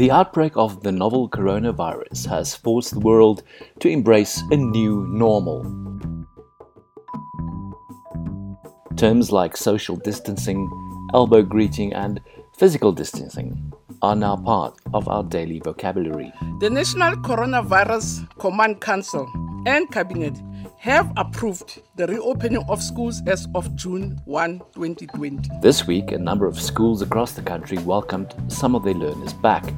The outbreak of the novel coronavirus has forced the world to embrace a new normal. Terms like social distancing, elbow greeting, and physical distancing are now part of our daily vocabulary. The National Coronavirus Command Council and Cabinet have approved the reopening of schools as of June 1, 2020. This week, a number of schools across the country welcomed some of their learners back.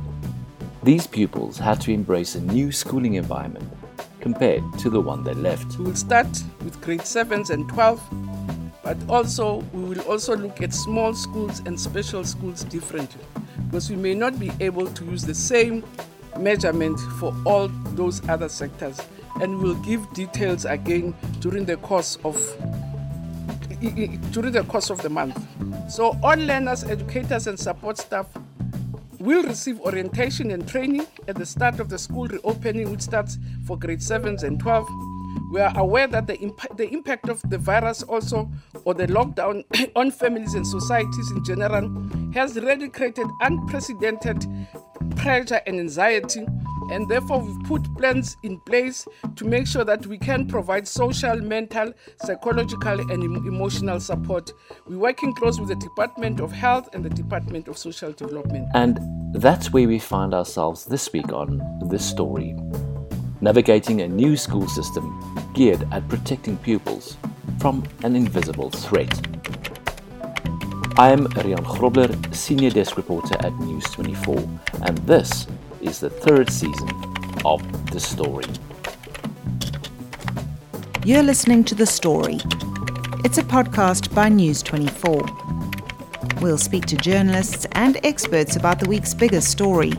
These pupils had to embrace a new schooling environment compared to the one they left. We will start with grade 7s and 12, but also we will also look at small schools and special schools differently because we may not be able to use the same measurement for all those other sectors and we'll give details again during the course of during the course of the month. So all learners, educators and support staff will receive orientation and training at the start of the school reopening which starts for grade 7s and 12. We are aware that the, imp- the impact of the virus also or the lockdown on families and societies in general has really created unprecedented pressure and anxiety and therefore we've put plans in place to make sure that we can provide social, mental, psychological, and emotional support. We're working close with the Department of Health and the Department of Social Development. And that's where we find ourselves this week on This Story. Navigating a new school system geared at protecting pupils from an invisible threat. I am Rian Grobler, Senior Desk Reporter at News 24, and this is the third season of The Story. You're listening to The Story. It's a podcast by News 24. We'll speak to journalists and experts about the week's biggest story.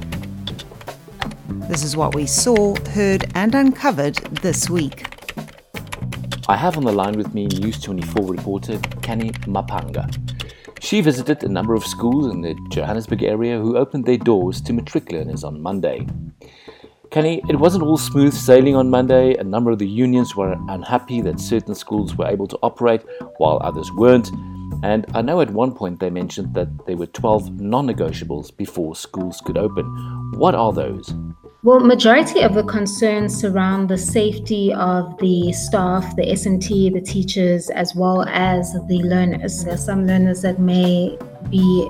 This is what we saw, heard, and uncovered this week. I have on the line with me News 24 reporter Kenny Mapanga. She visited a number of schools in the Johannesburg area who opened their doors to matric learners on Monday. Kenny, it wasn't all smooth sailing on Monday. A number of the unions were unhappy that certain schools were able to operate while others weren't. And I know at one point they mentioned that there were 12 non negotiables before schools could open. What are those? Well, majority of the concerns surround the safety of the staff, the S&T, the teachers, as well as the learners. There are some learners that may be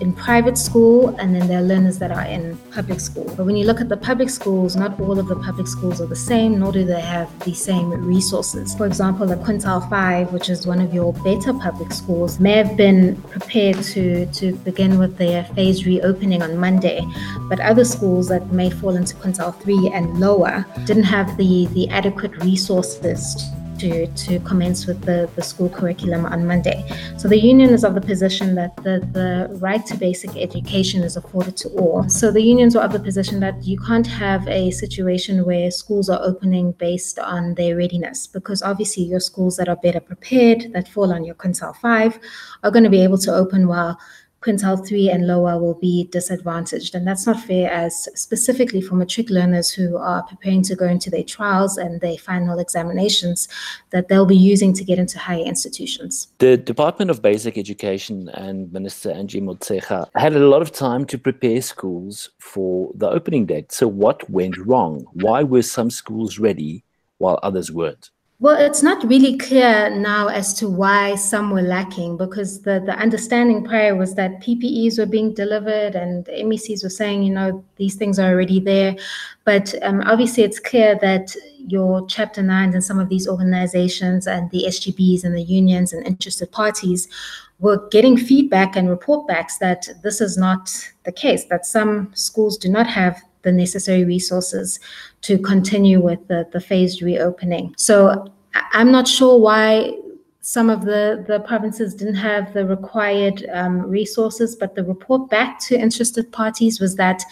in private school and then there are learners that are in public school. But when you look at the public schools, not all of the public schools are the same, nor do they have the same resources. For example, the Quintile 5, which is one of your better public schools, may have been prepared to, to begin with their phased reopening on Monday, but other schools that may fall into Quintile 3 and lower didn't have the, the adequate resources to, commence with the, the school curriculum on Monday. So the union is of the position that the, the right to basic education is afforded to all. So the unions are of the position that you can't have a situation where schools are opening based on their readiness, because obviously your schools that are better prepared, that fall on your quintile five, are going to be able to open while quintile 3 and lower will be disadvantaged. And that's not fair, as specifically for matric learners who are preparing to go into their trials and their final examinations that they'll be using to get into higher institutions. The Department of Basic Education and Minister Angie Motshekga had a lot of time to prepare schools for the opening date. So, what went wrong? Why were some schools ready while others weren't? Well, it's not really clear now as to why some were lacking because the, the understanding prior was that PPEs were being delivered and MECs were saying, you know, these things are already there. But um, obviously, it's clear that your Chapter 9s and some of these organizations and the SGBs and the unions and interested parties were getting feedback and report backs that this is not the case, that some schools do not have the necessary resources to continue with the, the phased reopening. So I'm not sure why some of the, the provinces didn't have the required um, resources, but the report back to interested parties was that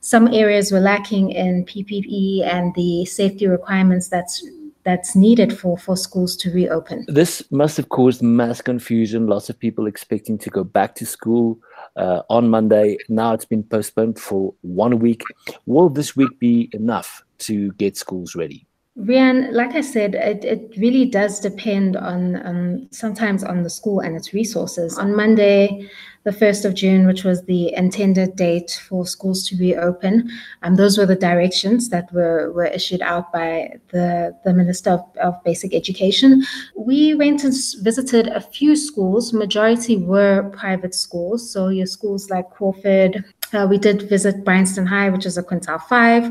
some areas were lacking in PPE and the safety requirements that's that's needed for, for schools to reopen. This must have caused mass confusion, lots of people expecting to go back to school uh, on Monday. Now it's been postponed for one week. Will this week be enough to get schools ready? Rian, like I said, it, it really does depend on um, sometimes on the school and its resources. On Monday, the 1st of June, which was the intended date for schools to reopen. Um, those were the directions that were, were issued out by the, the Minister of, of Basic Education. We went and visited a few schools. Majority were private schools. So your schools like Crawford. Uh, we did visit Bryanston High, which is a quintile five.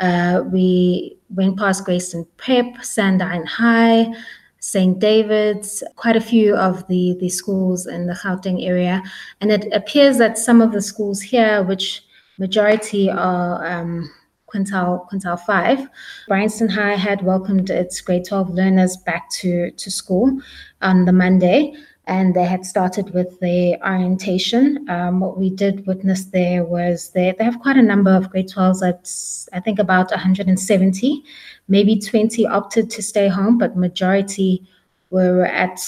Uh, we went past Grayston Prep, Sandine High, St. David's, quite a few of the, the schools in the Gauteng area. And it appears that some of the schools here, which majority are um, quintile, quintile 5, Bryanston High had welcomed its grade 12 learners back to, to school on the Monday and they had started with the orientation. Um, what we did witness there was they, they have quite a number of grade 12s, at, I think about 170 Maybe 20 opted to stay home, but majority were at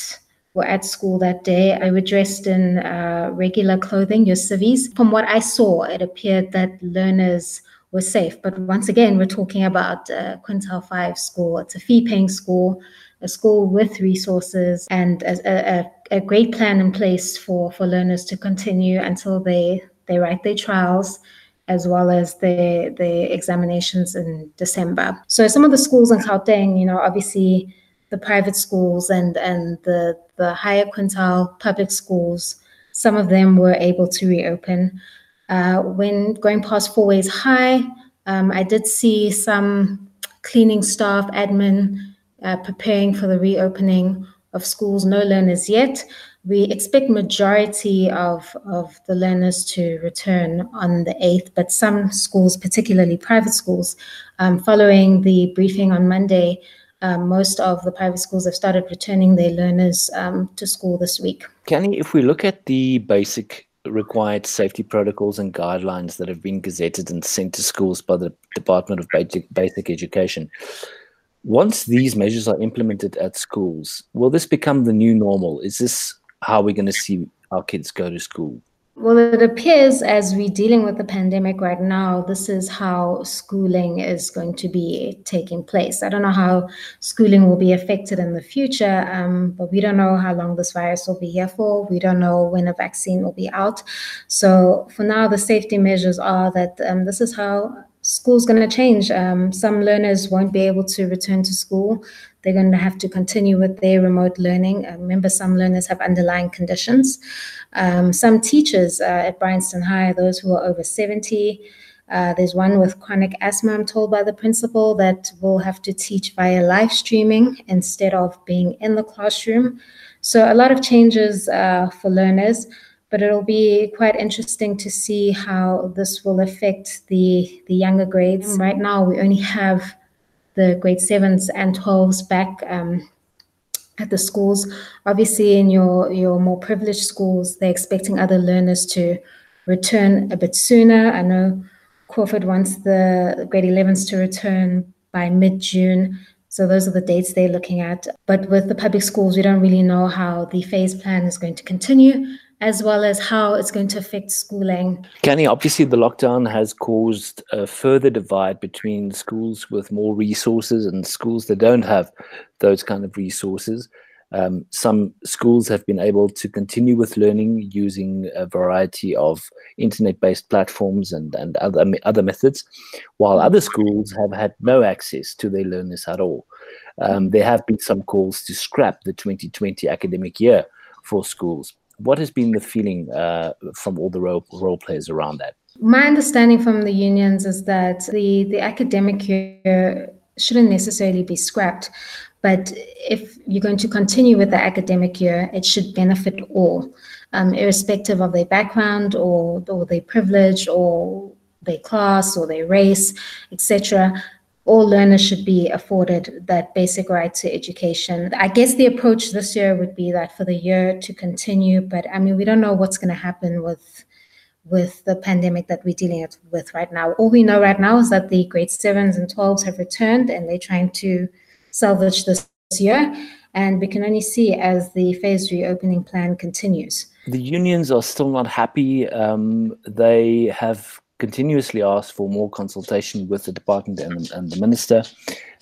were at school that day. They were dressed in uh, regular clothing, your civvies. From what I saw, it appeared that learners were safe. But once again, we're talking about uh, Quintile 5 school. It's a fee-paying school, a school with resources and a, a, a great plan in place for, for learners to continue until they, they write their trials as well as the the examinations in December. So some of the schools in Gauteng, you know, obviously the private schools and and the the higher quintile public schools, some of them were able to reopen. Uh, when going past Fourways High, um, I did see some cleaning staff, admin, uh, preparing for the reopening of schools. No learners yet, we expect majority of, of the learners to return on the 8th, but some schools, particularly private schools, um, following the briefing on Monday, um, most of the private schools have started returning their learners um, to school this week. Kenny, if we look at the basic required safety protocols and guidelines that have been gazetted and sent to schools by the Department of Basic, Basic Education, once these measures are implemented at schools, will this become the new normal? Is this how we're going to see our kids go to school? Well, it appears as we're dealing with the pandemic right now, this is how schooling is going to be taking place. I don't know how schooling will be affected in the future, um, but we don't know how long this virus will be here for. We don't know when a vaccine will be out. So, for now, the safety measures are that um, this is how school's going to change. Um, some learners won't be able to return to school. They're going to have to continue with their remote learning. Uh, remember, some learners have underlying conditions. Um, some teachers uh, at Bryanston High, those who are over 70, uh, there's one with chronic asthma, I'm told by the principal, that will have to teach via live streaming instead of being in the classroom. So, a lot of changes uh, for learners but it'll be quite interesting to see how this will affect the the younger grades. Right now, we only have the grade sevens and twelves back um, at the schools. Obviously, in your your more privileged schools, they're expecting other learners to return a bit sooner. I know Crawford wants the grade 11s to return by mid June. So those are the dates they're looking at. But with the public schools, we don't really know how the phase plan is going to continue as well as how it's going to affect schooling. Kenny, obviously, the lockdown has caused a further divide between schools with more resources and schools that don't have those kind of resources. Um, some schools have been able to continue with learning using a variety of internet-based platforms and, and other other methods, while other schools have had no access to their learners at all. Um, there have been some calls to scrap the 2020 academic year for schools what has been the feeling uh, from all the role, role players around that? My understanding from the unions is that the, the academic year shouldn't necessarily be scrapped. But if you're going to continue with the academic year, it should benefit all, um, irrespective of their background or, or their privilege or their class or their race, etc all learners should be afforded that basic right to education. I guess the approach this year would be that for the year to continue, but I mean, we don't know what's going to happen with with the pandemic that we're dealing with right now. All we know right now is that the grade sevens and 12s have returned and they're trying to salvage this year. And we can only see as the phased reopening plan continues. The unions are still not happy. Um, they have continuously asked for more consultation with the department and, and the minister,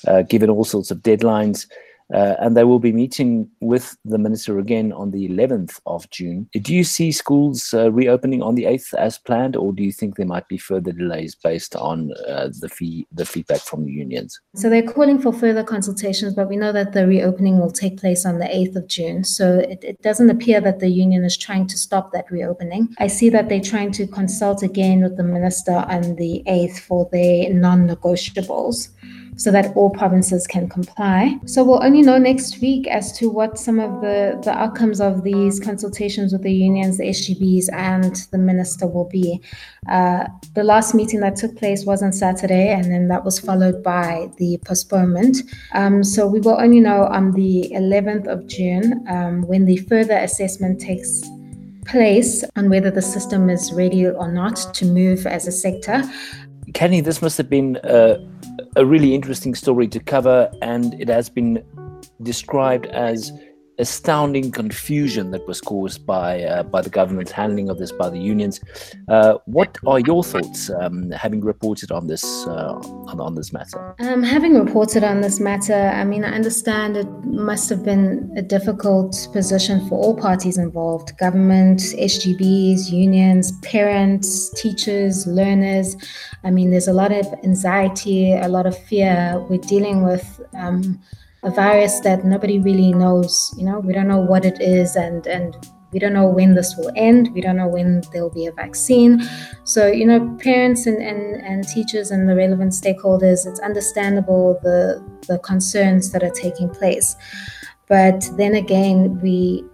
uh, given all sorts of deadlines. Uh, and they will be meeting with the minister again on the 11th of June. Do you see schools uh, reopening on the 8th as planned, or do you think there might be further delays based on uh, the fee the feedback from the unions? So they're calling for further consultations, but we know that the reopening will take place on the 8th of June. So it, it doesn't appear that the union is trying to stop that reopening. I see that they're trying to consult again with the minister on the 8th for their non-negotiables so that all provinces can comply. So we'll only know next week as to what some of the, the outcomes of these consultations with the unions, the SGBs, and the minister will be. Uh, the last meeting that took place was on Saturday, and then that was followed by the postponement. Um, so we will only know on the 11th of June um, when the further assessment takes place on whether the system is ready or not to move as a sector. Kenny, this must have been a, a really interesting story to cover, and it has been described as astounding confusion that was caused by uh, by the government's handling of this by the unions. Uh, what are your thoughts, um, having reported on this uh, on, on, this matter? Um, having reported on this matter, I mean, I understand it must have been a difficult position for all parties involved: government, SGBs, unions, parents, teachers, learners. I mean, there's a lot of anxiety, a lot of fear. We're dealing with. Um, a virus that nobody really knows. You know, we don't know what it is, and and we don't know when this will end. We don't know when there'll be a vaccine. So, you know, parents and, and, and teachers and the relevant stakeholders, it's understandable the the concerns that are taking place. But then again, we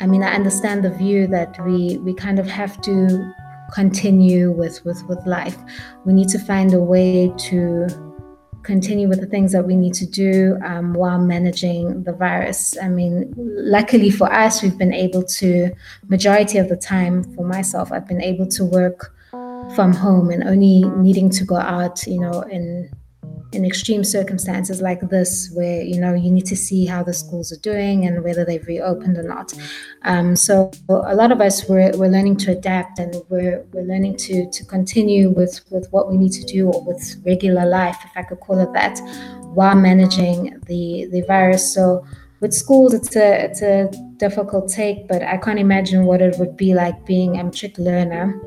I mean, I understand the view that we we kind of have to continue with with with life. We need to find a way to continue with the things that we need to do um, while managing the virus. I mean, luckily for us, we've been able to, majority of the time for myself, I've been able to work from home and only needing to go out, you know, in in extreme circumstances like this, where you know you need to see how the schools are doing and whether they've reopened or not. Um, so a lot of us we're, we're learning to adapt and we're, we're learning to to continue with with what we need to do or with regular life, if I could call it that, while managing the the virus. So with schools, it's a it's a difficult take, but I can't imagine what it would be like being a trick learner,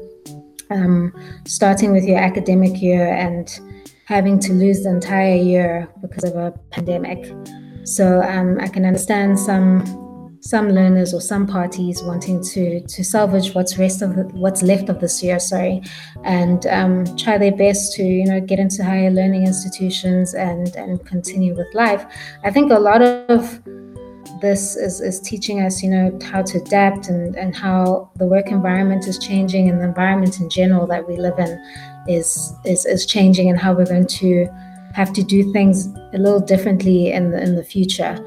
um, starting with your academic year and having to lose the entire year because of a pandemic. So um, I can understand some some learners or some parties wanting to to salvage what's rest of the, what's left of this year, sorry, and um, try their best to you know get into higher learning institutions and and continue with life. I think a lot of this is, is teaching us, you know, how to adapt and, and how the work environment is changing and the environment in general that we live in is, is, is changing and how we're going to have to do things a little differently in the, in the future,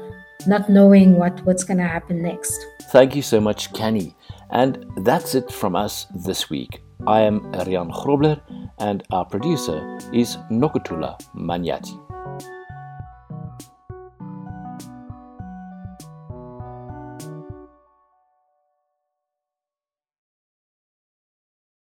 not knowing what, what's going to happen next. Thank you so much, Kenny. And that's it from us this week. I am Rian Grobler, and our producer is Nokutula Manyati.